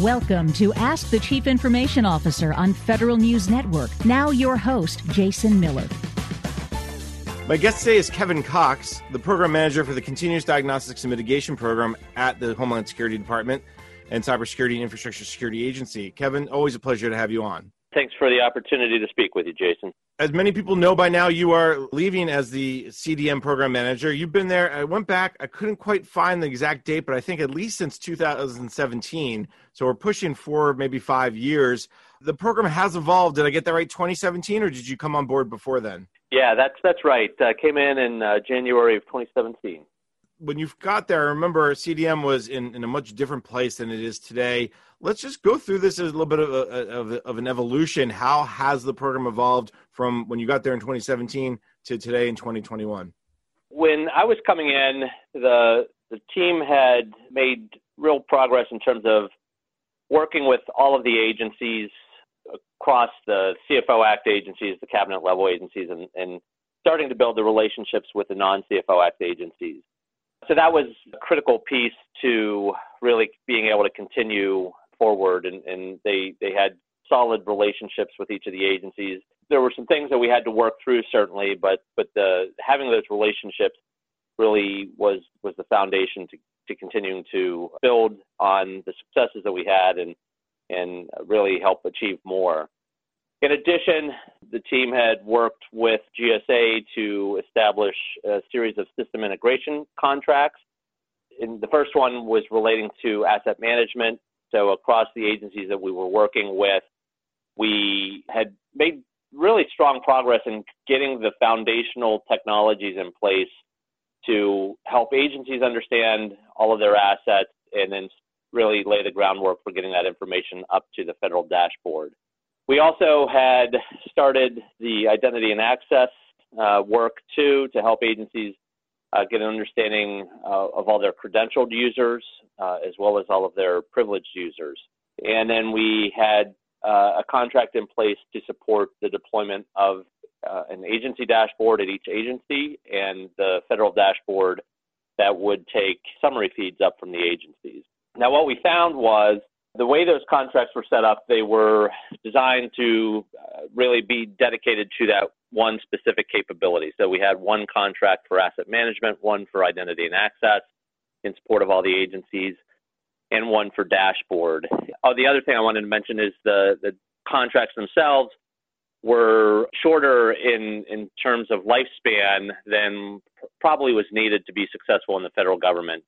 Welcome to Ask the Chief Information Officer on Federal News Network. Now, your host, Jason Miller. My guest today is Kevin Cox, the program manager for the Continuous Diagnostics and Mitigation Program at the Homeland Security Department and Cybersecurity and Infrastructure Security Agency. Kevin, always a pleasure to have you on. Thanks for the opportunity to speak with you, Jason. As many people know by now, you are leaving as the CDM program manager. You've been there. I went back. I couldn't quite find the exact date, but I think at least since 2017. So we're pushing for maybe five years. The program has evolved. Did I get that right? 2017, or did you come on board before then? Yeah, that's that's right. Uh, came in in uh, January of 2017 when you got there, I remember CDM was in, in a much different place than it is today. Let's just go through this as a little bit of, a, of, of, an evolution. How has the program evolved from when you got there in 2017 to today in 2021? When I was coming in, the the team had made real progress in terms of working with all of the agencies across the CFO Act agencies, the cabinet level agencies, and, and starting to build the relationships with the non CFO Act agencies so that was a critical piece to really being able to continue forward and, and they they had solid relationships with each of the agencies there were some things that we had to work through certainly but but the having those relationships really was was the foundation to to continuing to build on the successes that we had and and really help achieve more in addition, the team had worked with GSA to establish a series of system integration contracts. And the first one was relating to asset management. So, across the agencies that we were working with, we had made really strong progress in getting the foundational technologies in place to help agencies understand all of their assets and then really lay the groundwork for getting that information up to the federal dashboard. We also had started the identity and access uh, work too to help agencies uh, get an understanding uh, of all their credentialed users uh, as well as all of their privileged users. And then we had uh, a contract in place to support the deployment of uh, an agency dashboard at each agency and the federal dashboard that would take summary feeds up from the agencies. Now, what we found was the way those contracts were set up, they were designed to uh, really be dedicated to that one specific capability. So we had one contract for asset management, one for identity and access in support of all the agencies, and one for dashboard. Oh, the other thing I wanted to mention is the, the contracts themselves were shorter in, in terms of lifespan than probably was needed to be successful in the federal government.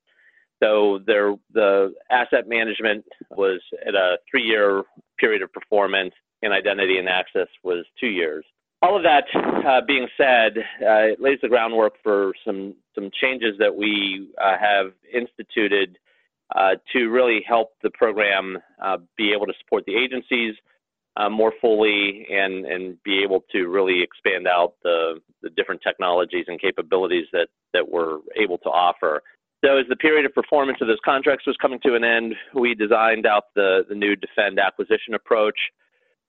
So there, the asset management was at a three-year period of performance, and identity and access was two years. All of that uh, being said, uh, it lays the groundwork for some some changes that we uh, have instituted uh, to really help the program uh, be able to support the agencies uh, more fully and and be able to really expand out the the different technologies and capabilities that that we're able to offer. So as the period of performance of those contracts was coming to an end, we designed out the, the new defend acquisition approach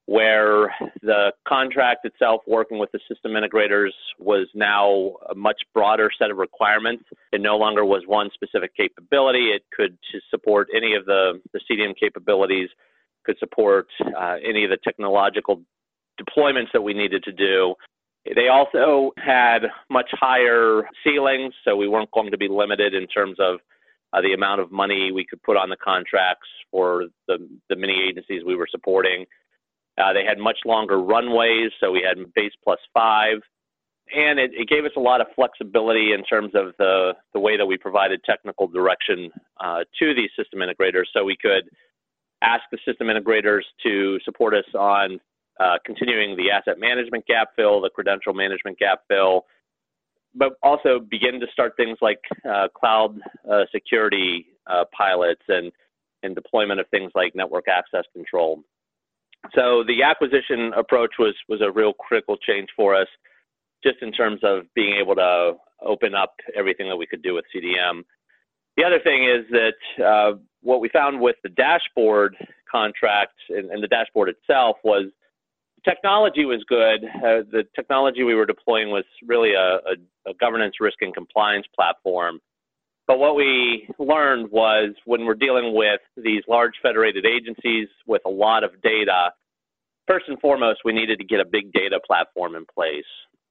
where the contract itself working with the system integrators was now a much broader set of requirements. It no longer was one specific capability. It could support any of the, the CDM capabilities, could support uh, any of the technological deployments that we needed to do. They also had much higher ceilings, so we weren't going to be limited in terms of uh, the amount of money we could put on the contracts for the, the many agencies we were supporting. Uh, they had much longer runways, so we had base plus five. And it, it, gave us a lot of flexibility in terms of the, the way that we provided technical direction uh, to these system integrators. So we could ask the system integrators to support us on uh, continuing the asset management gap fill, the credential management gap fill, but also begin to start things like uh, cloud uh, security uh, pilots and, and deployment of things like network access control. So the acquisition approach was was a real critical change for us, just in terms of being able to open up everything that we could do with CDM. The other thing is that uh, what we found with the dashboard contract and, and the dashboard itself was technology was good. Uh, the technology we were deploying was really a, a, a, governance, risk, and compliance platform. But what we learned was when we're dealing with these large federated agencies with a lot of data, first and foremost, we needed to get a big data platform in place.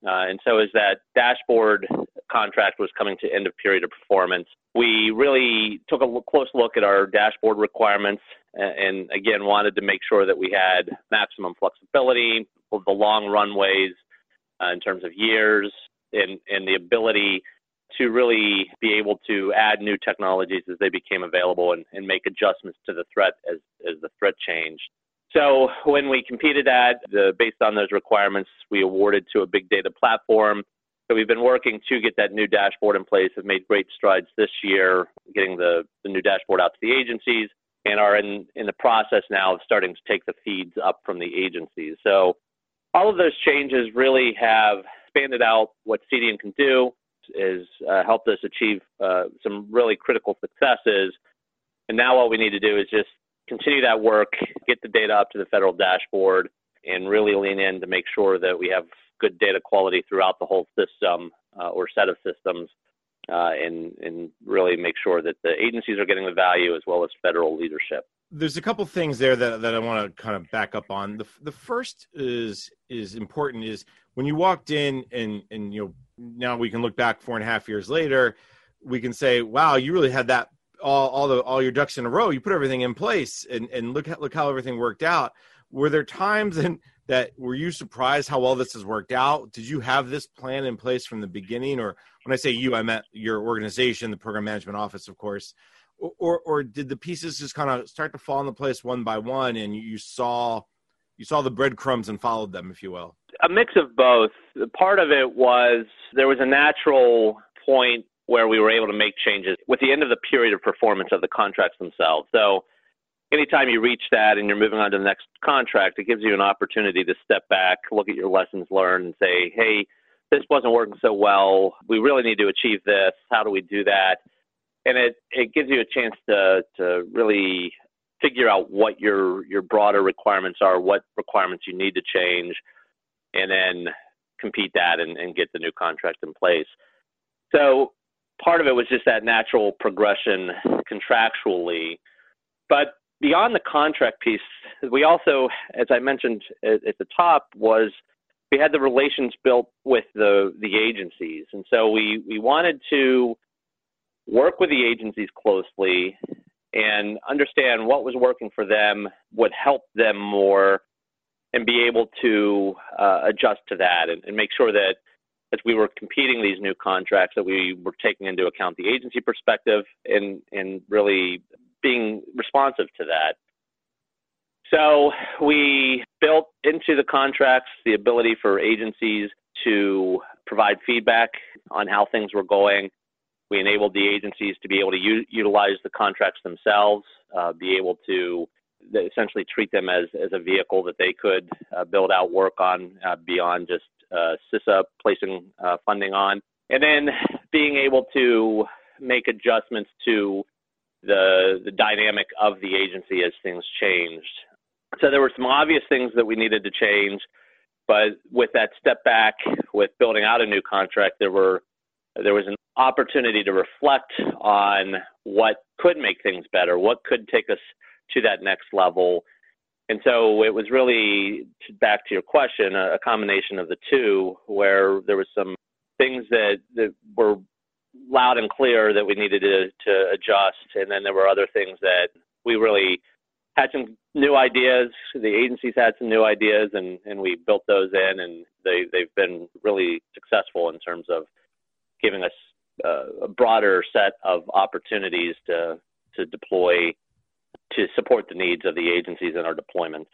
Uh, and so as that dashboard contract was coming to end of period of performance, we really took a close look at our dashboard requirements and, again wanted to make sure that we had maximum flexibility, the long runways uh, in terms of years, and, and the ability to really be able to add new technologies as they became available and, and make adjustments to the threat as, as the threat changed. So when we competed at the, based on those requirements, we awarded to a big data platform. So we've been working to get that new dashboard in place. Have made great strides this year, getting the, the new dashboard out to the agencies, and are in in the process now of starting to take the feeds up from the agencies. So all of those changes really have expanded out what CDM can do, has uh, helped us achieve uh, some really critical successes. And now what we need to do is just continue that work, get the data up to the federal dashboard, and really lean in to make sure that we have good data quality throughout the whole system uh, or set of systems, uh, and and really make sure that the agencies are getting the value as well as federal leadership. There's a couple things there that, that I want to kind of back up on. The the first is is important is when you walked in and and you know now we can look back four and a half years later, we can say, wow, you really had that all, all the all your ducks in a row. You put everything in place, and and look at look how everything worked out. Were there times in, that were you surprised how well this has worked out? Did you have this plan in place from the beginning, or when I say you, I meant your organization, the program management office, of course, or or, or did the pieces just kind of start to fall into place one by one, and you, saw you saw the breadcrumbs and followed them, if you will? A mix of both. Part of it was there was a natural point where we were able to make changes with the end of the period of performance of the contracts themselves. So anytime you reach that and you're moving on to the next contract, it gives you an opportunity to step back, look at your lessons learned, and say, hey, this wasn't working so well. We really need to achieve this. How do we do that? And it, it gives you a chance to, to really figure out what your, your broader requirements are, what requirements you need to change, and then compete that and, and get the new contract in place. So part of it was just that natural progression contractually. But beyond the contract piece, we also, as I mentioned at, at the top, was we had the relations built with the the agencies, and so we we wanted to work with the agencies closely and understand what was working for them would help them more and be able to uh, adjust to that and, and make sure that as we were competing these new contracts that we were taking into account the agency perspective and and really being responsive to that. So we built into the contracts the ability for agencies to provide feedback on how things were going. We enabled the agencies to be able to u- utilize the contracts themselves, uh, be able to essentially treat them as, as a vehicle that they could uh, build out work on uh, beyond just uh, CISA placing uh, funding on, and then being able to make adjustments to the the dynamic of the agency as things changed. So there were some obvious things that we needed to change, but with that step back, with building out a new contract, there were there was an opportunity to reflect on what could make things better, what could take us to that next level, and so it was really back to your question, a, a combination of the two, where there was some things that, that were loud and clear that we needed to, to adjust, and then there were other things that we really had some new ideas. The agencies had some new ideas, and, and we built those in, and they, they've been really successful in terms of giving us uh, a broader set of opportunities to to deploy to support the needs of the agencies in our deployments.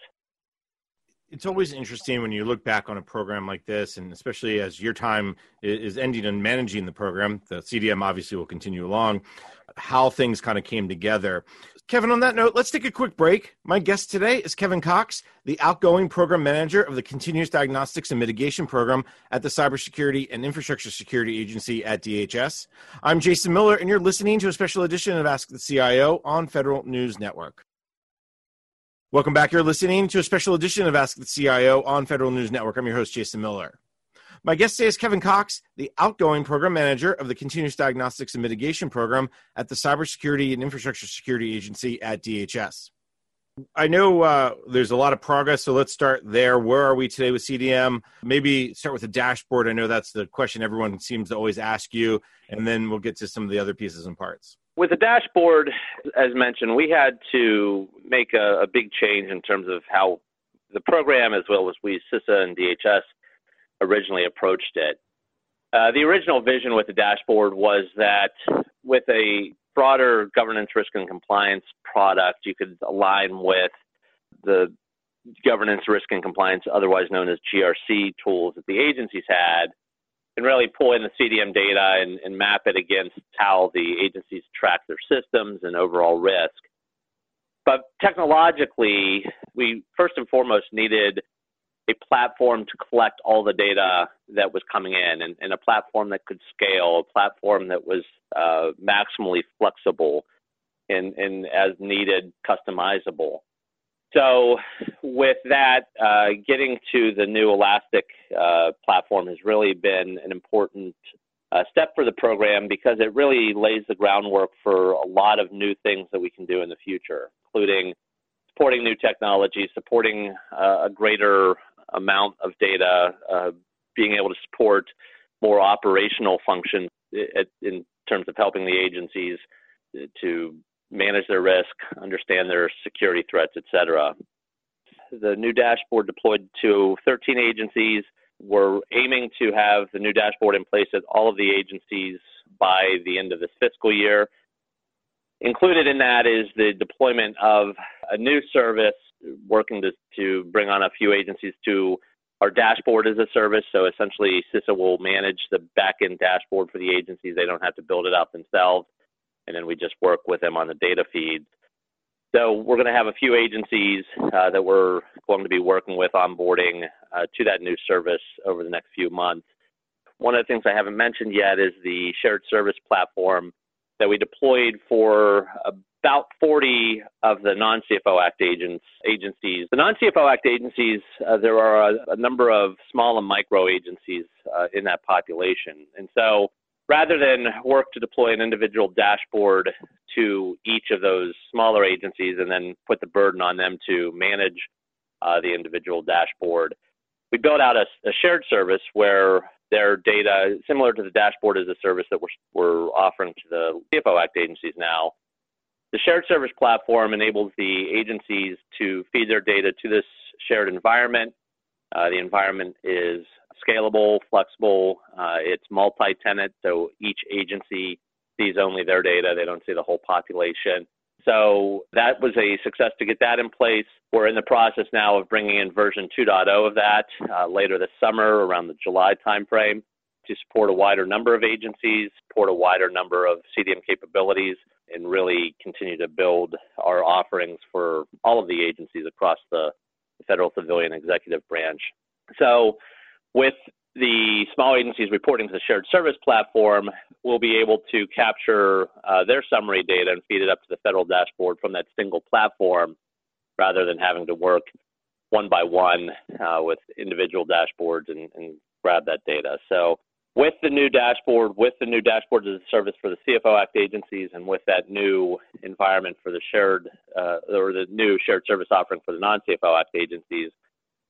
It's always interesting when you look back on a program like this, and especially as your time is ending and managing the program, the CDM obviously will continue along, how things kind of came together. Kevin, on that note, let's take a quick break. My guest today is Kevin Cox, the outgoing program manager of the Continuous Diagnostics and Mitigation Program at the Cybersecurity and Infrastructure Security Agency at DHS. I'm Jason Miller, and you're listening to a special edition of Ask the CIO on Federal News Network. Welcome back. You're listening to a special edition of Ask the CIO on Federal News Network. I'm your host, Jason Miller. My guest today is Kevin Cox, the outgoing program manager of the Continuous Diagnostics and Mitigation Program at the Cybersecurity and Infrastructure Security Agency at DHS. I know uh, there's a lot of progress, so let's start there. Where are we today with CDM? Maybe start with the dashboard. I know that's the question everyone seems to always ask you, and then we'll get to some of the other pieces and parts. With the dashboard, as mentioned, we had to make a, a big change in terms of how the program, as well as we, CISA and DHS, originally approached it. Uh, the original vision with the dashboard was that with a broader governance, risk, and compliance product, you could align with the governance, risk, and compliance, otherwise known as GRC tools that the agencies had, and really pull in the CDM data and, and map it against how the agencies track their systems and overall risk. But technologically, we first and foremost needed a platform to collect all the data that was coming in and, and a platform that could scale, a platform that was uh, maximally flexible and, and as needed customizable. So, with that, uh, getting to the new Elastic uh, platform has really been an important uh, step for the program because it really lays the groundwork for a lot of new things that we can do in the future, including supporting new technology, supporting uh, a greater amount of data, uh, being able to support more operational functions in terms of helping the agencies to manage their risk, understand their security threats, et cetera. The new dashboard deployed to 13 agencies. We're aiming to have the new dashboard in place at all of the agencies by the end of this fiscal year. Included in that is the deployment of a new service working to, to bring on a few agencies to our dashboard as a service. So essentially, CISA will manage the backend dashboard for the agencies. They don't have to build it out themselves. And then we just work with them on the data feeds. So we're going to have a few agencies uh, that we're going to be working with onboarding uh, to that new service over the next few months. One of the things I haven't mentioned yet is the shared service platform that we deployed for about 40 of the non-CFO Act agents, agencies. The non-CFO Act agencies, uh, there are a, a, number of small and micro agencies uh, in that population. And so rather than work to deploy an individual dashboard to each of those smaller agencies and then put the burden on them to manage uh, the individual dashboard, we built out a, a shared service where their data, similar to the dashboard is a service that we're, we're offering to the CFO Act agencies now. The shared service platform enables the agencies to feed their data to this shared environment. Uh, the environment is scalable, flexible, uh, it's multi tenant, so each agency sees only their data, they don't see the whole population. So that was a success to get that in place. We're in the process now of bringing in version 2.0 of that uh, later this summer, around the July timeframe, to support a wider number of agencies, support a wider number of CDM capabilities, and really continue to build our offerings for all of the agencies across the federal civilian executive branch. So, with the small agencies reporting to the shared service platform we'll be able to capture uh, their summary data and feed it up to the federal dashboard from that single platform rather than having to work one by one uh, with individual dashboards and, and, grab that data. So with the new dashboard, with the new dashboard as a service for the CFO Act agencies, and with that new environment for the shared uh, or the new shared service offering for the non-CFO Act agencies,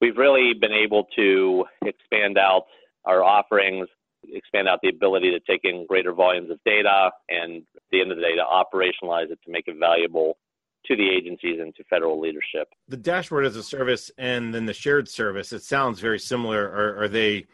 we've really been able to expand out our offerings, expand out the ability to take in greater volumes of data, and at the end of the day, to operationalize it to make it valuable to the agencies and to federal leadership. The dashboard as a service and then the shared service, it sounds very similar. Are, are they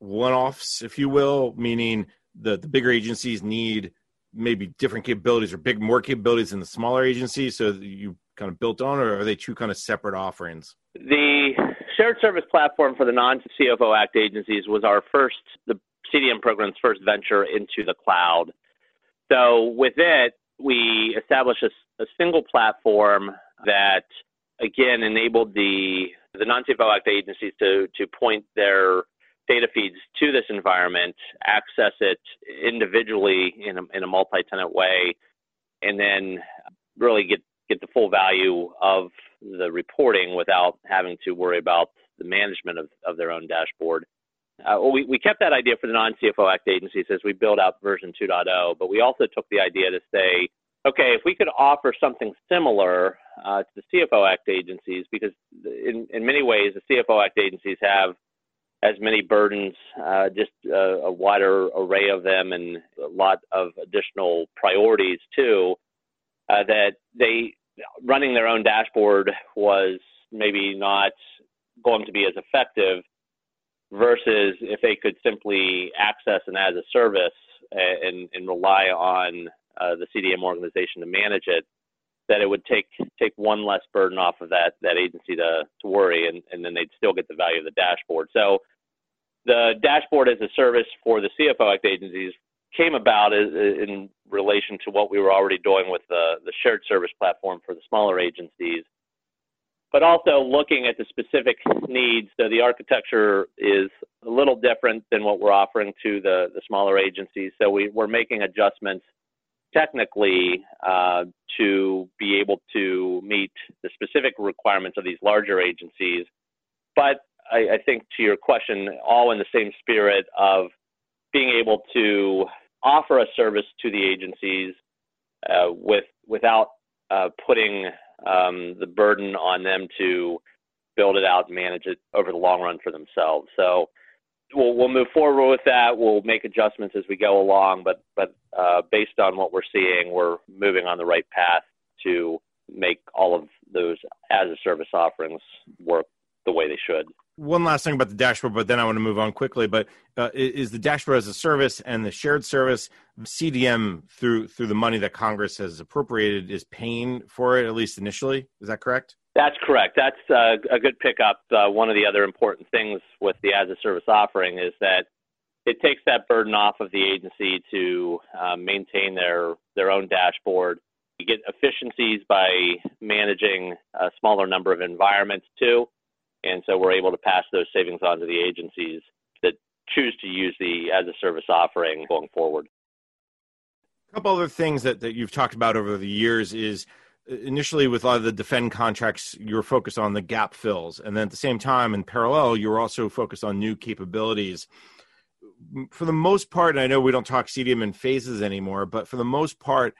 one offs, if you will, meaning the, the bigger agencies need maybe different capabilities or big more capabilities in the smaller agencies? So you kind of built on, or are they two kind of separate offerings? The shared service platform for the non-CFO Act agencies was our first, the CDM program's first venture into the cloud. So with it, we established a, a single platform that again enabled the the non-CFO Act agencies to to point their data feeds to this environment, access it individually in a, in a multi-tenant way, and then really get get the full value of the reporting without having to worry about the management of, of their own dashboard. uh, we, we kept that idea for the non-CFO Act agencies as we build out version 2.0, but we also took the idea to say, okay, if we could offer something similar uh, to the CFO Act agencies, because in, in many ways the CFO Act agencies have as many burdens, uh, just a, a wider array of them, and a lot of additional priorities too. Uh, that they running their own dashboard was maybe not going to be as effective versus if they could simply access and as a service and, and rely on uh, the CDM organization to manage it, that it would take take one less burden off of that that agency to to worry, and, and then they'd still get the value of the dashboard. So the dashboard as a service for the CFO Act agencies came about in relation to what we were already doing with the, the shared service platform for the smaller agencies but also looking at the specific needs. So the architecture is a little different than what we're offering to the, the smaller agencies. So we, we're making adjustments technically uh, to be able to meet the specific requirements of these larger agencies. But I, I think to your question, all in the same spirit of being able to offer a service to the agencies uh, with without uh, putting um, the burden on them to build it out and manage it over the long run for themselves. So we'll, we'll move forward with that. We'll make adjustments as we go along, but but uh, based on what we're seeing, we're moving on the right path to make all of those as a service offerings work the way they should one last thing about the dashboard, but then I want to move on quickly. But uh, is the dashboard as a service and the shared service CDM through through the money that Congress has appropriated is paying for it at least initially? Is that correct? That's correct. That's uh, a good pickup. Uh, one of the other important things with the as a service offering is that it takes that burden off of the agency to um, maintain their their own dashboard. You get efficiencies by managing a smaller number of environments too and so we're able to pass those savings on to the agencies that choose to use the as a service offering going forward. A couple other things that, that you've talked about over the years is uh, initially with a lot of the defend contracts, you were focused on the gap fills. And then at the same time, in parallel, you were also focused on new capabilities. For the most part, and I know we don't talk CDM in phases anymore, but for the most part,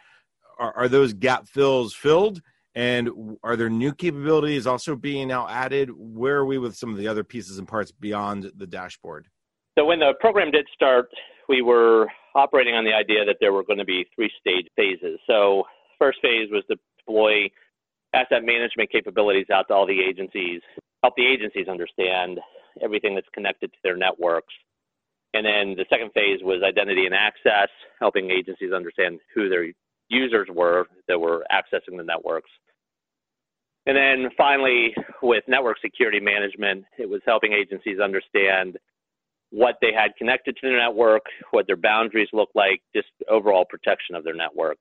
are, are those gap fills filled? And are there new capabilities also being now added? Where are we with some of the other pieces and parts beyond the dashboard? So, when the program did start, we were operating on the idea that there were going to be three stage phases. So, first phase was to deploy asset management capabilities out to all the agencies, help the agencies understand everything that's connected to their networks. And then the second phase was identity and access, helping agencies understand who their users were that were accessing the networks. And then finally, with network security management, it was helping agencies understand what they had connected to their network, what their boundaries looked like, just overall protection of their network.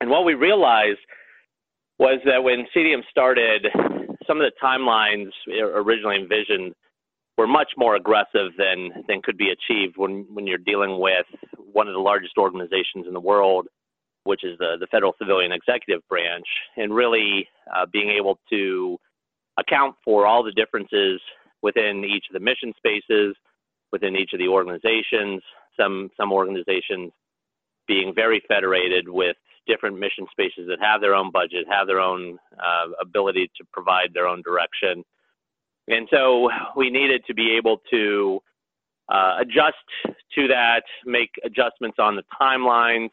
And what we realized was that when CDM started, some of the timelines originally envisioned were much more aggressive than, than could be achieved when, when you're dealing with one of the largest organizations in the world which is the, the federal civilian executive branch, and really uh, being able to account for all the differences within each of the mission spaces, within each of the organizations. Some some organizations being very federated with different mission spaces that have their own budget, have their own uh, ability to provide their own direction, and so we needed to be able to uh, adjust to that, make adjustments on the timelines,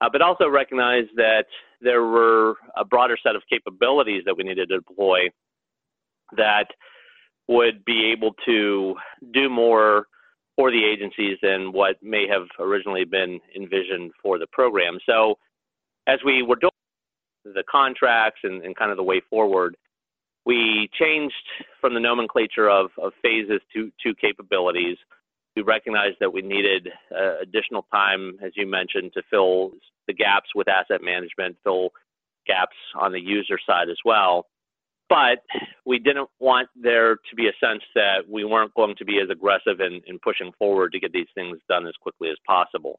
uh, but also recognize that there were a broader set of capabilities that we needed to deploy that would be able to do more for the agencies than what may have originally been envisioned for the program. So, as we were doing the contracts and, and kind of the way forward, we changed from the nomenclature of, of phases to, to capabilities we recognized that we needed uh, additional time, as you mentioned, to fill the gaps with asset management, fill gaps on the user side as well. But we didn't want there to be a sense that we weren't going to be as aggressive in, in pushing forward to get these things done as quickly as possible.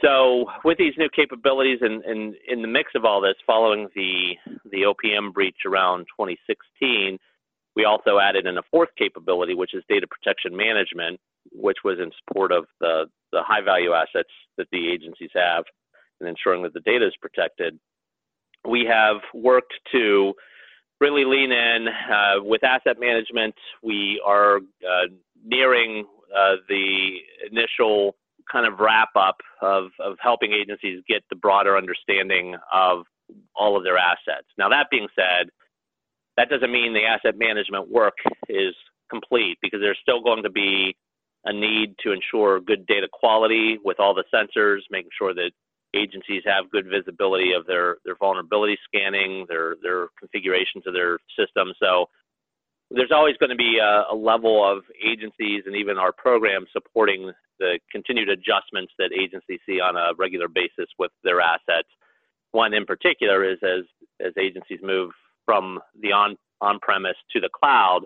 So, with these new capabilities and, in the mix of all this, following the the OPM breach around 2016, we also added in a fourth capability, which is data protection management, which was in support of the, the high value assets that the agencies have and ensuring that the data is protected. We have worked to really lean in uh, with asset management. We are uh, nearing uh, the initial kind of wrap up of, of helping agencies get the broader understanding of all of their assets. Now, that being said, that doesn't mean the asset management work is complete because there's still going to be a need to ensure good data quality with all the sensors, making sure that agencies have good visibility of their, their vulnerability scanning, their, their configurations of their system. So there's always going to be a, a, level of agencies and even our program supporting the continued adjustments that agencies see on a regular basis with their assets. One in particular is as, as agencies move from the on, on-premise to the cloud,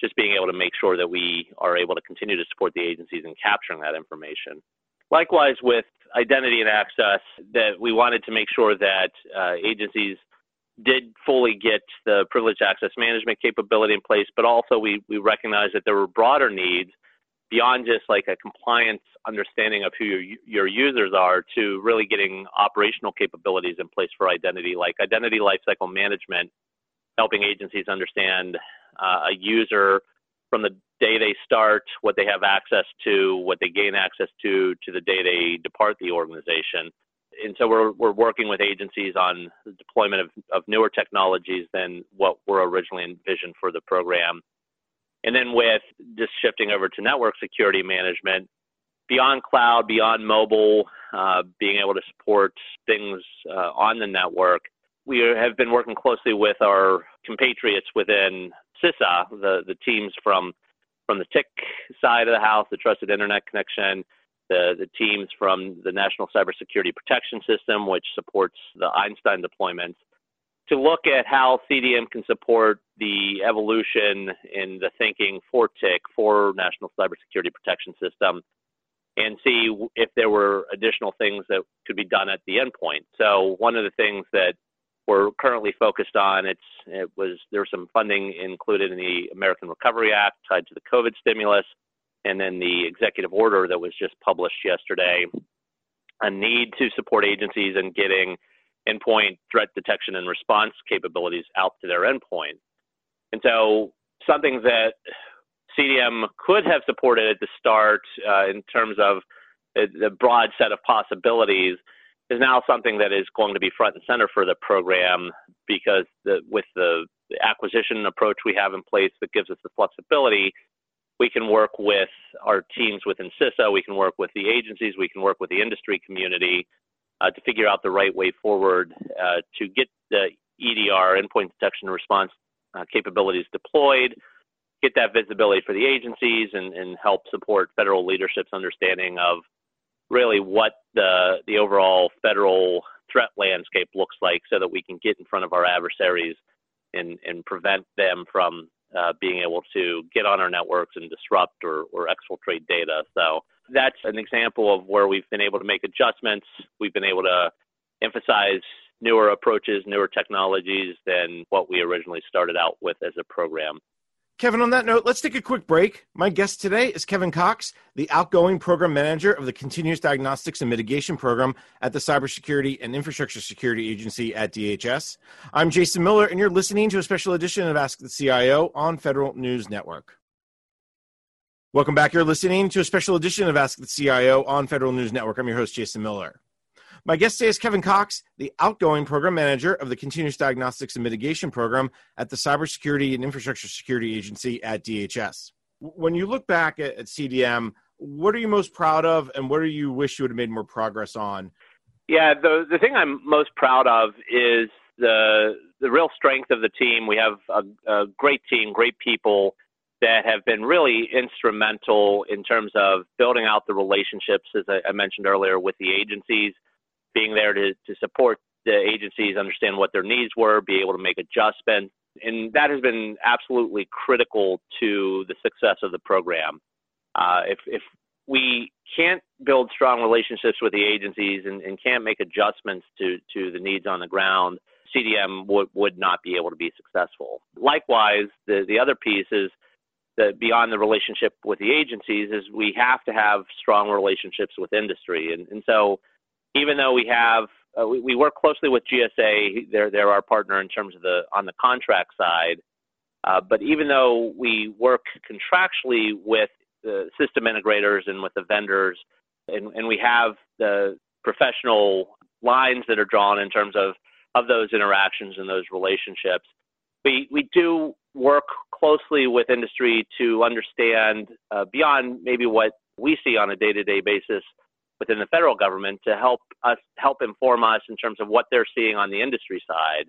just being able to make sure that we are able to continue to support the agencies in capturing that information. Likewise, with identity and access, that we wanted to make sure that uh, agencies did fully get the privileged access management capability in place, but also we, we recognized that there were broader needs beyond just like a compliance understanding of who your, your users are to really getting operational capabilities in place for identity, like identity lifecycle management, helping agencies understand uh, a user from the day they start, what they have access to, what they gain access to, to the day they depart the organization. And so we're, we're working with agencies on the deployment of, of newer technologies than what were originally envisioned for the program. And then with just shifting over to network security management, beyond cloud, beyond mobile, uh, being able to support things uh, on the network, we have been working closely with our compatriots within CISA, the, the teams from from the TIC side of the house, the Trusted Internet Connection, the, the teams from the National Cybersecurity Protection System, which supports the Einstein deployments, to look at how CDM can support the evolution in the thinking for TIC, for National Cybersecurity Protection System, and see if there were additional things that could be done at the endpoint. So one of the things that we're currently focused on. It's it was there was some funding included in the American Recovery Act tied to the COVID stimulus, and then the executive order that was just published yesterday. A need to support agencies in getting endpoint threat detection and response capabilities out to their endpoint. And so something that CDM could have supported at the start uh, in terms of the broad set of possibilities is now something that is going to be front and center for the program because the, with the acquisition approach we have in place that gives us the flexibility, we can work with our teams within CISA, we can work with the agencies, we can work with the industry community uh, to figure out the right way forward uh, to get the EDR, endpoint detection response uh, capabilities deployed, get that visibility for the agencies, and, and help support federal leadership's understanding of really what the the overall federal threat landscape looks like so that we can get in front of our adversaries and and prevent them from uh, being able to get on our networks and disrupt or, or exfiltrate data. So that's an example of where we've been able to make adjustments. We've been able to emphasize newer approaches, newer technologies than what we originally started out with as a program. Kevin, on that note, let's take a quick break. My guest today is Kevin Cox, the outgoing program manager of the Continuous Diagnostics and Mitigation Program at the Cybersecurity and Infrastructure Security Agency at DHS. I'm Jason Miller, and you're listening to a special edition of Ask the CIO on Federal News Network. Welcome back. You're listening to a special edition of Ask the CIO on Federal News Network. I'm your host, Jason Miller. My guest today is Kevin Cox, the outgoing program manager of the Continuous Diagnostics and Mitigation Program at the Cybersecurity and Infrastructure Security Agency at DHS. When you look back at, at CDM, what are you most proud of, and what do you wish you would have made more progress on? Yeah, the the thing I'm most proud of is the the real strength of the team. We have a, a great team, great people that have been really instrumental in terms of building out the relationships, as I, I mentioned earlier, with the agencies being there to, to support the agencies, understand what their needs were, be able to make adjustments. And that has been absolutely critical to the success of the program. Uh, if, if we can't build strong relationships with the agencies and, and can't make adjustments to, to the needs on the ground, CDM would, would not be able to be successful. Likewise, the, the other piece is that beyond the relationship with the agencies is we have to have strong relationships with industry. And, and so even though we have, uh, we, we, work closely with GSA, they're, they're our partner in terms of the, on the contract side. Uh, but even though we work contractually with the system integrators and with the vendors, and, and we have the professional lines that are drawn in terms of, of those interactions and those relationships, we, we do work closely with industry to understand uh, beyond maybe what we see on a day-to-day basis within the federal government to help us help inform us in terms of what they're seeing on the industry side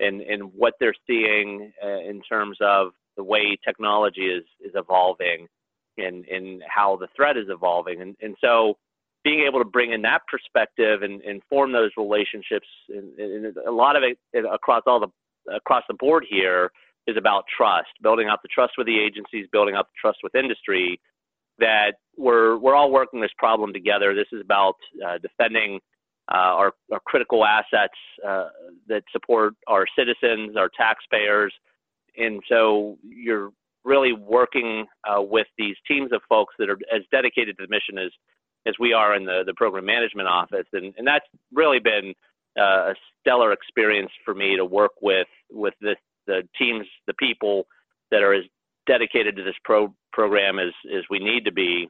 and, and what they're seeing uh, in terms of the way technology is, is evolving and, and how the threat is evolving. And, and so being able to bring in that perspective and, and form those relationships and, and a lot of it across all the across the board here is about trust, building out the trust with the agencies, building out the trust with industry. That we're we're all working this problem together. This is about uh, defending uh, our, our, critical assets uh, that support our citizens, our taxpayers, and so you're really working uh, with these teams of folks that are as dedicated to the mission as as we are in the the program management office, and and that's really been uh, a stellar experience for me to work with with this the teams, the people that are as dedicated to this pro- program as, as we need to be,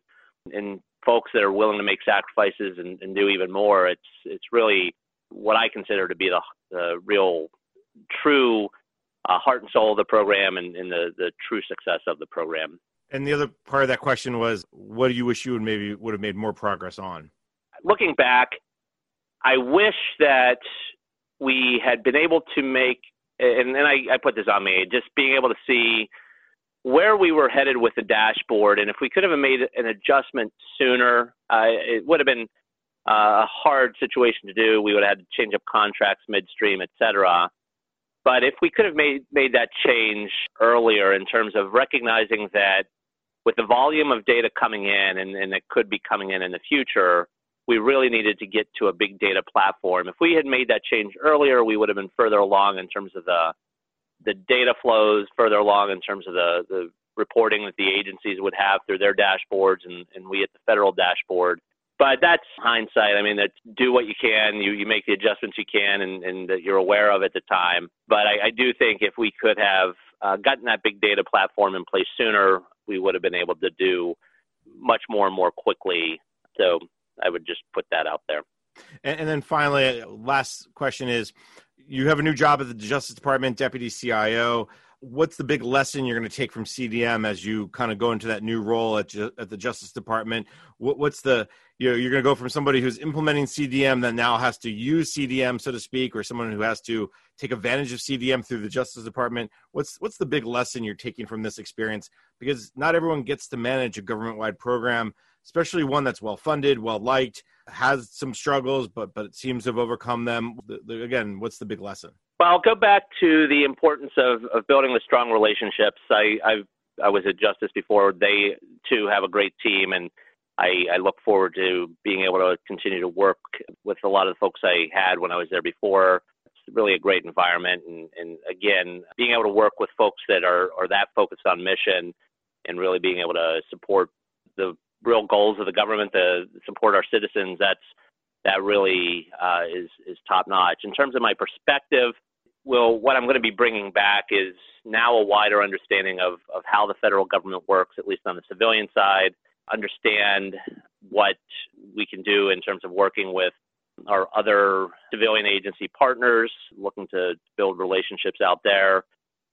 and folks that are willing to make sacrifices and, and do even more. It's it's really what I consider to be the, the real, true uh, heart and soul of the program and, and the the true success of the program. And the other part of that question was, what do you wish you would maybe would have made more progress on? Looking back, I wish that we had been able to make and, and I, I put this on me, just being able to see where we were headed with the dashboard, and if we could have made an adjustment sooner, uh, it would have been uh, a hard situation to do. We would have had to change up contracts midstream, et cetera. But if we could have made made that change earlier in terms of recognizing that with the volume of data coming in, and, and it could be coming in in the future, we really needed to get to a big data platform. If we had made that change earlier, we would have been further along in terms of the the data flows, further along in terms of the, the reporting that the agencies would have through their dashboards and, and we at the federal dashboard. But that's hindsight. I mean, that do what you can, you, you make the adjustments you can, and, and that you're aware of at the time. But I, I do think if we could have uh, gotten that big data platform in place sooner, we would have been able to do much more and more quickly. So I would just put that out there. And, and then finally, last question is: You have a new job at the Justice Department, Deputy CIO. What's the big lesson you're going to take from CDM as you kind of go into that new role at, at the Justice Department? What, what's the you know you're going to go from somebody who's implementing CDM that now has to use CDM, so to speak, or someone who has to take advantage of CDM through the Justice Department. What's what's the big lesson you're taking from this experience? Because not everyone gets to manage a government-wide program especially one that's well funded, well liked, has some struggles, but but it seems to have overcome them. The, the, again, what's the big lesson? Well, I'll go back to the importance of, of building the strong relationships. I I've, I was at Justice before. They too have a great team, and I, I look forward to being able to continue to work with a lot of the folks I had when I was there before. It's really a great environment, and, and again, being able to work with folks that are are that focused on mission, and really being able to support the real goals of the government to support our citizens, that's that really uh, is is top notch. In terms of my perspective, well, what I'm going to be bringing back is now a wider understanding of of how the federal government works, at least on the civilian side. Understand what we can do in terms of working with our other civilian agency partners, looking to build relationships out there,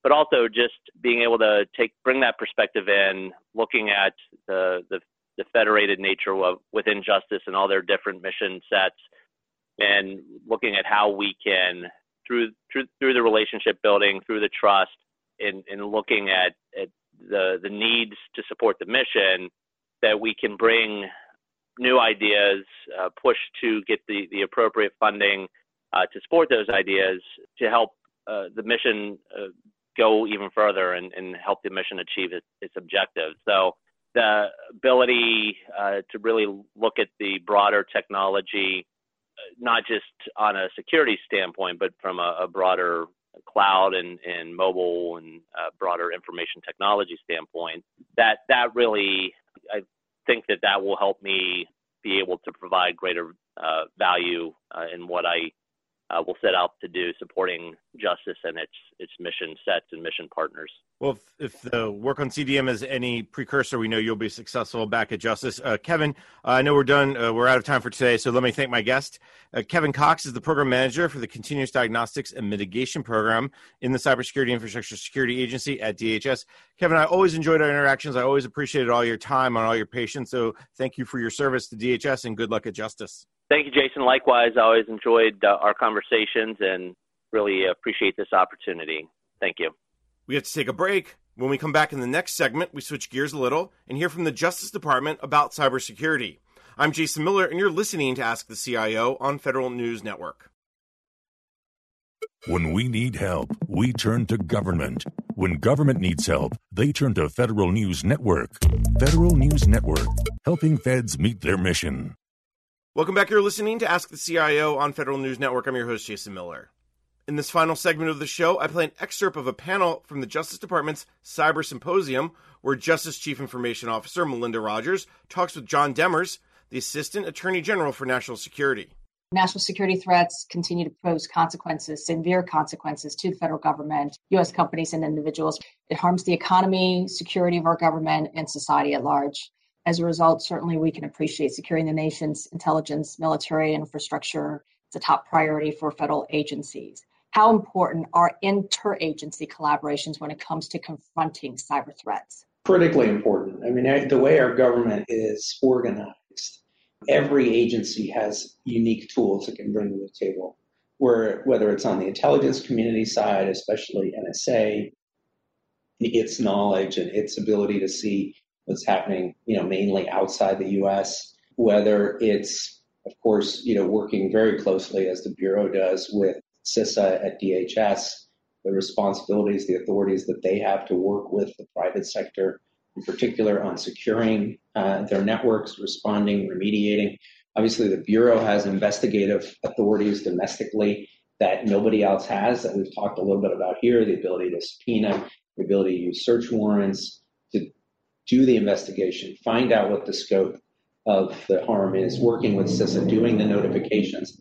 but also just being able to take bring that perspective in, looking at the the the federated nature of within justice and all their different mission sets, and looking at how we can through through through the relationship building, through the trust, and, and looking at, at the the needs to support the mission, that we can bring new ideas, uh, push to get the the appropriate funding uh, to support those ideas to help uh, the mission uh, go even further and, and help the mission achieve its, its objectives. So the ability uh, to really look at the broader technology not just on a security standpoint, but from a, a broader cloud and, and mobile and uh, broader information technology standpoint. That that really, I think that that will help me be able to provide greater uh, value uh, in what I uh, will set out to do supporting justice and its its mission sets and mission partners. Well, if, if the work on CDM is any precursor, we know you'll be successful back at Justice. Uh, Kevin, uh, I know we're done. Uh, we're out of time for today, so let me thank my guest. Uh, Kevin Cox is the program manager for the Continuous Diagnostics and Mitigation Program in the Cybersecurity Infrastructure Security Agency at DHS. Kevin, I always enjoyed our interactions. I always appreciated all your time and all your patience. So thank you for your service to DHS and good luck at Justice. Thank you, Jason. Likewise, I always enjoyed uh, our conversations and really appreciate this opportunity. Thank you. We have to take a break. When we come back in the next segment, we switch gears a little and hear from the Justice Department about cybersecurity. I'm Jason Miller, and you're listening to Ask the CIO on Federal News Network. When we need help, we turn to government. When government needs help, they turn to Federal News Network. Federal News Network, helping feds meet their mission. Welcome back. You're listening to Ask the CIO on Federal News Network. I'm your host, Jason Miller. In this final segment of the show, I play an excerpt of a panel from the Justice Department's Cyber Symposium, where Justice Chief Information Officer Melinda Rogers talks with John Demers, the Assistant Attorney General for National Security. National security threats continue to pose consequences, severe consequences to the federal government, U.S. companies, and individuals. It harms the economy, security of our government, and society at large. As a result, certainly we can appreciate securing the nation's intelligence, military infrastructure. It's a top priority for federal agencies. How important are interagency collaborations when it comes to confronting cyber threats? Critically important. I mean, the way our government is organized, every agency has unique tools it can bring to the table. Where, whether it's on the intelligence community side, especially NSA, its knowledge and its ability to see what's happening, you know, mainly outside the U.S. Whether it's, of course, you know, working very closely as the bureau does with CISA at DHS, the responsibilities, the authorities that they have to work with the private sector, in particular on securing uh, their networks, responding, remediating. Obviously, the bureau has investigative authorities domestically that nobody else has. That we've talked a little bit about here: the ability to subpoena, the ability to use search warrants, do the investigation, find out what the scope of the harm is, working with CISA, doing the notifications,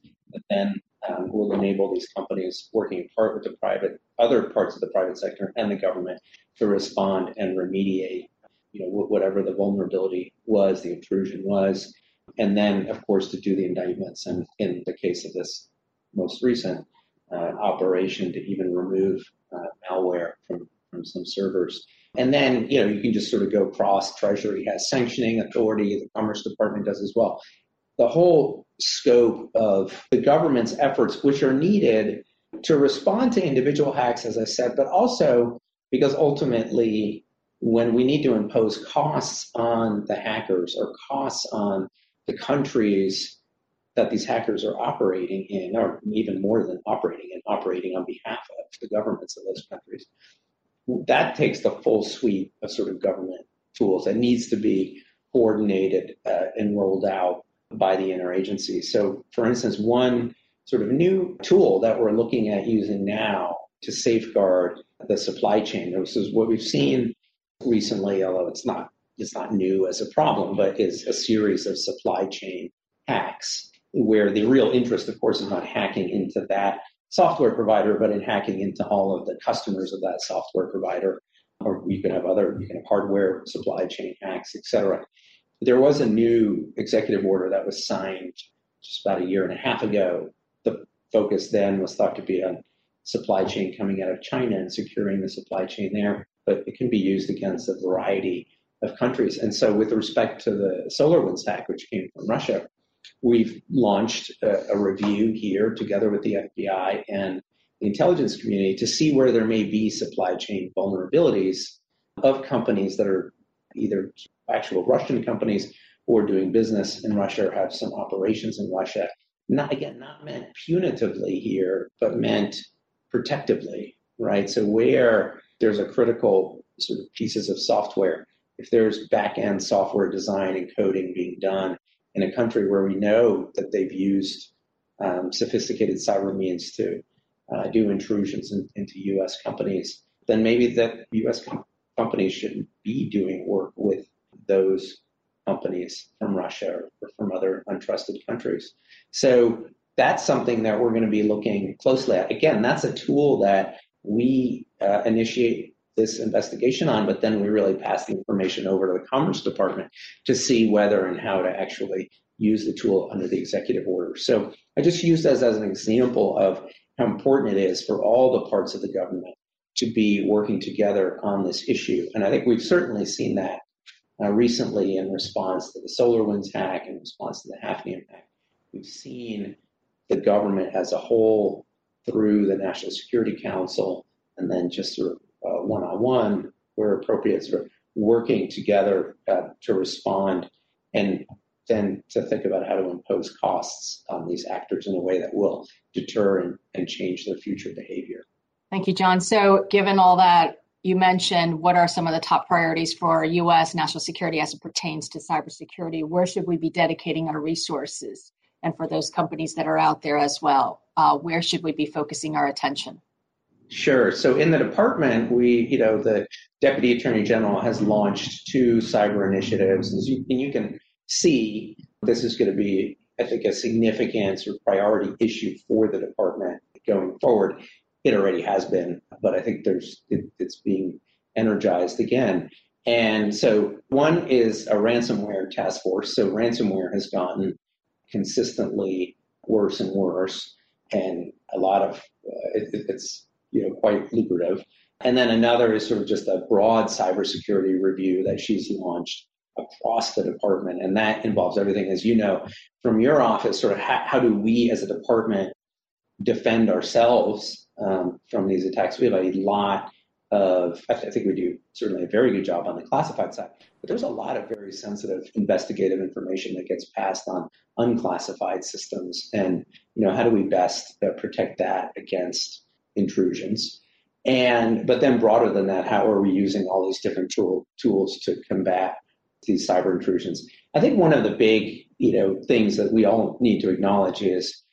then um, will enable these companies working in part with the private, other parts of the private sector and the government to respond and remediate, you know, whatever the vulnerability was, the intrusion was, and then, of course, to do the indictments. And in the case of this most recent uh, operation, to even remove uh, malware from, from some servers. And then, you know, you can just sort of go cross. Treasury has sanctioning authority. The Commerce Department does as well. The whole scope of the government's efforts, which are needed to respond to individual hacks, as I said, but also because ultimately, when we need to impose costs on the hackers or costs on the countries that these hackers are operating in, or even more than operating in, operating on behalf of the governments of those countries, that takes the full suite of sort of government tools that needs to be coordinated uh, and rolled out by the interagency. So, for instance, one sort of new tool that we're looking at using now to safeguard the supply chain. This is what we've seen recently, although it's not it's not new as a problem, but is a series of supply chain hacks where the real interest, of course, is not hacking into that software provider, but in hacking into all of the customers of that software provider. Or you can have other, you can have hardware supply chain hacks, et cetera. There was a new executive order that was signed just about a year and a half ago. The focus then was thought to be on supply chain coming out of China and securing the supply chain there, but it can be used against a variety of countries. And so, with respect to the SolarWinds hack, which came from Russia, we've launched a, a, review here together with the FBI and the intelligence community to see where there may be supply chain vulnerabilities of companies that are either actual Russian companies or doing business in Russia or have some operations in Russia. Not again, not meant punitively here, but meant protectively, right? So where there's a critical sort of pieces of software, if there's back end software design and coding being done in a country where we know that they've used um, sophisticated cyber means to uh, do intrusions in, into U.S. companies, then maybe that U.S. Com- companies shouldn't be doing work with those companies from Russia or from other untrusted countries. So that's something that we're going to be looking closely at. Again, that's a tool that we uh, initiate this investigation on, but then we really pass the information over to the Commerce Department to see whether and how to actually use the tool under the executive order. So I just use this as an example of how important it is for all the parts of the government to be working together on this issue. And I think we've certainly seen that uh, recently in response to the SolarWinds hack, in response to the Hafnium hack. We've seen the government as a whole through the National Security Council and then just sort of one on one where appropriate, sort of working together uh, to respond and then to think about how to impose costs on these actors in a way that will deter and, and change their future behavior. Thank you, John. So, given all that you mentioned, what are some of the top priorities for U.S. national security as it pertains to cybersecurity? Where should we be dedicating our resources? And for those companies that are out there as well, uh, where should we be focusing our attention? Sure. So in the department, we, you know, the deputy attorney general has launched two cyber initiatives, and you, and you can see this is going to be, I think, a significant or priority issue for the department going forward. It already has been, but I think there's it, it's being energized again. And so one is a ransomware task force. So ransomware has gotten consistently worse and worse, and a lot of uh, it, it's you know, quite lucrative. And then another is sort of just a broad cybersecurity review that she's launched across the department. And that involves everything, as you know, from your office, sort of how, how do we as a department defend ourselves um, from these attacks? We have a lot of, I think we do certainly a very good job on the classified side, but there's a lot of very sensitive investigative information that gets passed on unclassified systems. And, you know, how do we best uh, protect that against intrusions. And but then broader than that, how are we using all these different tool, tools to combat these cyber intrusions? I think one of the big you know things that we all need to acknowledge is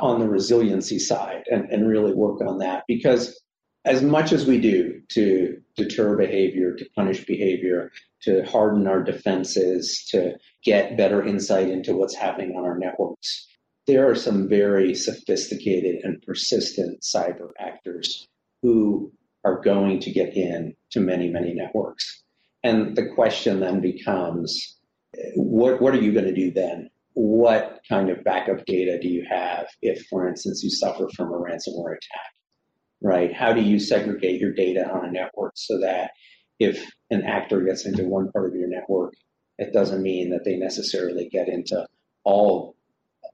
on the resiliency side and, and really work on that because as much as we do to deter behavior, to punish behavior, to harden our defenses, to get better insight into what's happening on our networks, there are some very sophisticated and persistent cyber actors who are going to get in to many, many networks. And the question then becomes what, what are you going to do then? What kind of backup data do you have if, for instance, you suffer from a ransomware attack? Right? How do you segregate your data on a network so that if an actor gets into one part of your network, it doesn't mean that they necessarily get into all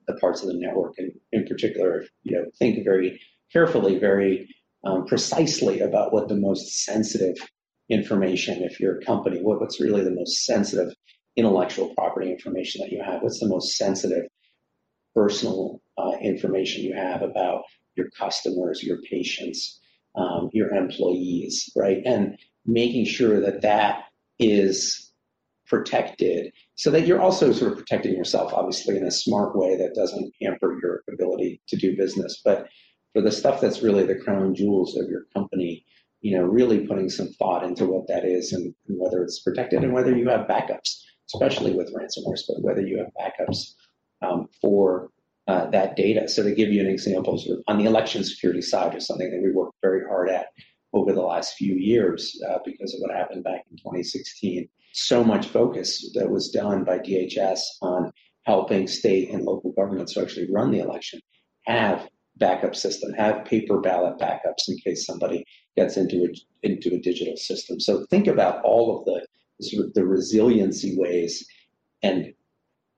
the parts of the network, and in particular, you know, think very carefully, very um, precisely about what the most sensitive information, if you're a company, what, what's really the most sensitive intellectual property information that you have, what's the most sensitive personal uh, information you have about your customers, your patients, um, your employees, right? And making sure that that is protected so that you're also sort of protecting yourself, obviously, in a smart way that doesn't hamper your ability to do business. But for the stuff that's really the crown jewels of your company, you know, really putting some thought into what that is and, and whether it's protected and whether you have backups, especially with ransomware, but whether you have backups um, for uh, that data. So to give you an example, sort of on the election security side is something that we worked very hard at over the last few years uh, because of what happened back in 2016 so much focus that was done by DHS on helping state and local governments to actually run the election have backup system, have paper ballot backups in case somebody gets into a, into a digital system. So think about all of the sort of the resiliency ways and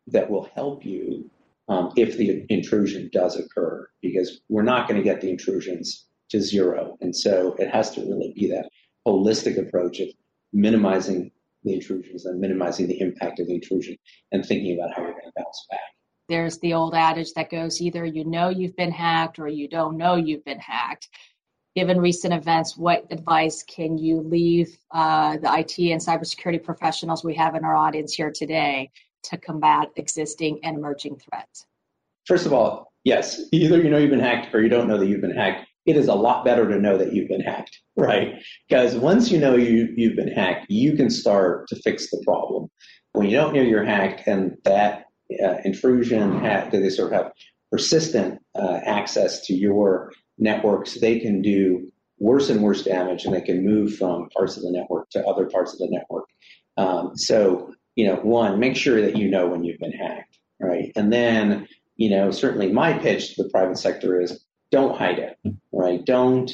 that will help you um, if the intrusion does occur, because we're not going to get the intrusions to zero. And so it has to really be that holistic approach of minimizing the intrusions and minimizing the impact of the intrusion and thinking about how you're going to bounce back. There's the old adage that goes either you know you've been hacked or you don't know you've been hacked. Given recent events, what advice can you leave uh, the IT and cybersecurity professionals we have in our audience here today to combat existing and emerging threats? First of all, yes, either you know you've been hacked or you don't know that you've been hacked. It is a lot better to know that you've been hacked, right? Because once you know you, you've been hacked, you can start to fix the problem. When you don't know you're hacked and that uh, intrusion, ha- they sort of have persistent uh, access to your networks, they can do worse and worse damage and they can move from parts of the network to other parts of the network. Um, so, you know, one, make sure that you know when you've been hacked, right? And then, you know, certainly my pitch to the private sector is don't hide it, right? Don't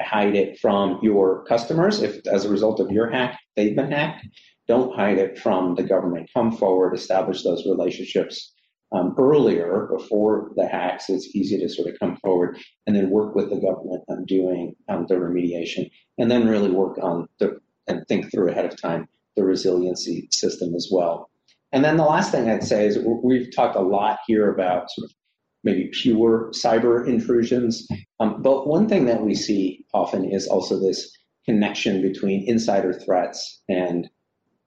hide it from your customers if as a result of your hack they've been hacked. Don't hide it from the government. Come forward, establish those relationships um, earlier before the hacks. It's easy to sort of come forward and then work with the government on doing um, the remediation, and then really work on the and think through ahead of time the resiliency system as well. And then the last thing I'd say is we've talked a lot here about sort of maybe pure cyber intrusions. Um, but one thing that we see often is also this connection between insider threats and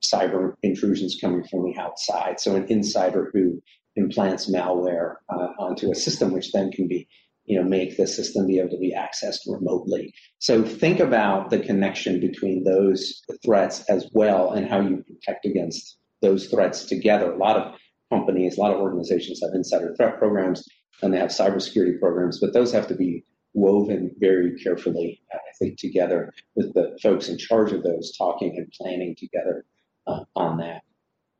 cyber intrusions coming from the outside. So an insider who implants malware uh, onto a system, which then can be, you know, make the system be able to be accessed remotely. So think about the connection between those threats as well and how you protect against those threats together. A lot of companies, a lot of organizations have insider threat programs and they have cybersecurity programs, but those have to be woven very carefully, I think, together with the folks in charge of those talking and planning together uh, on that.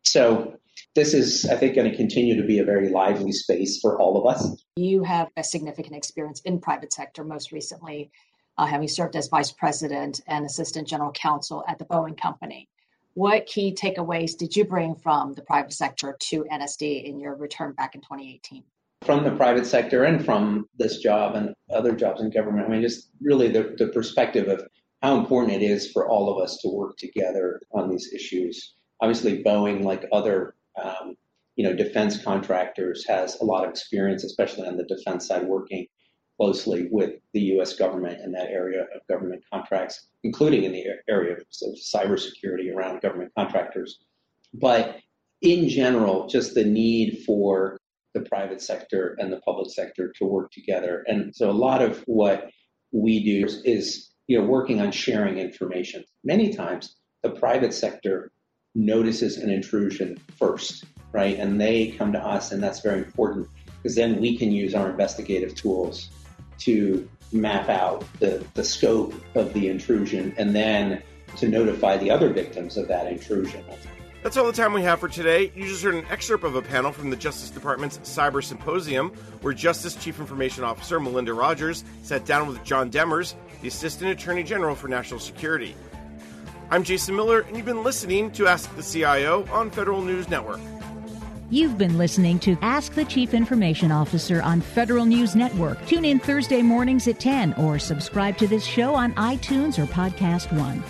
So this is, I think, going to continue to be a very lively space for all of us. You have a significant experience in private sector, most recently uh, having served as vice president and assistant general counsel at the Boeing Company. What key takeaways did you bring from the private sector to NSD in your return back in 2018? From the private sector and from this job and other jobs in government, I mean, just really the, the perspective of how important it is for all of us to work together on these issues. Obviously, Boeing, like other um, you know, defense contractors has a lot of experience, especially on the defense side, working closely with the U.S. government in that area of government contracts, including in the area of cybersecurity around government contractors. But in general, just the need for the private sector and the public sector to work together. And so a lot of what we do is, you know, working on sharing information. Many times the private sector notices an intrusion first, right? And they come to us, and that's very important because then we can use our investigative tools to map out the, the scope of the intrusion and then to notify the other victims of that intrusion. That's all the time we have for today. You just heard an excerpt of a panel from the Justice Department's Cyber Symposium, where Justice Chief Information Officer Melinda Rogers sat down with John Demers, the Assistant Attorney General for National Security. I'm Jason Miller, and you've been listening to Ask the CIO on Federal News Network. You've been listening to Ask the Chief Information Officer on Federal News Network. Tune in Thursday mornings at 10 or subscribe to this show on iTunes or Podcast One.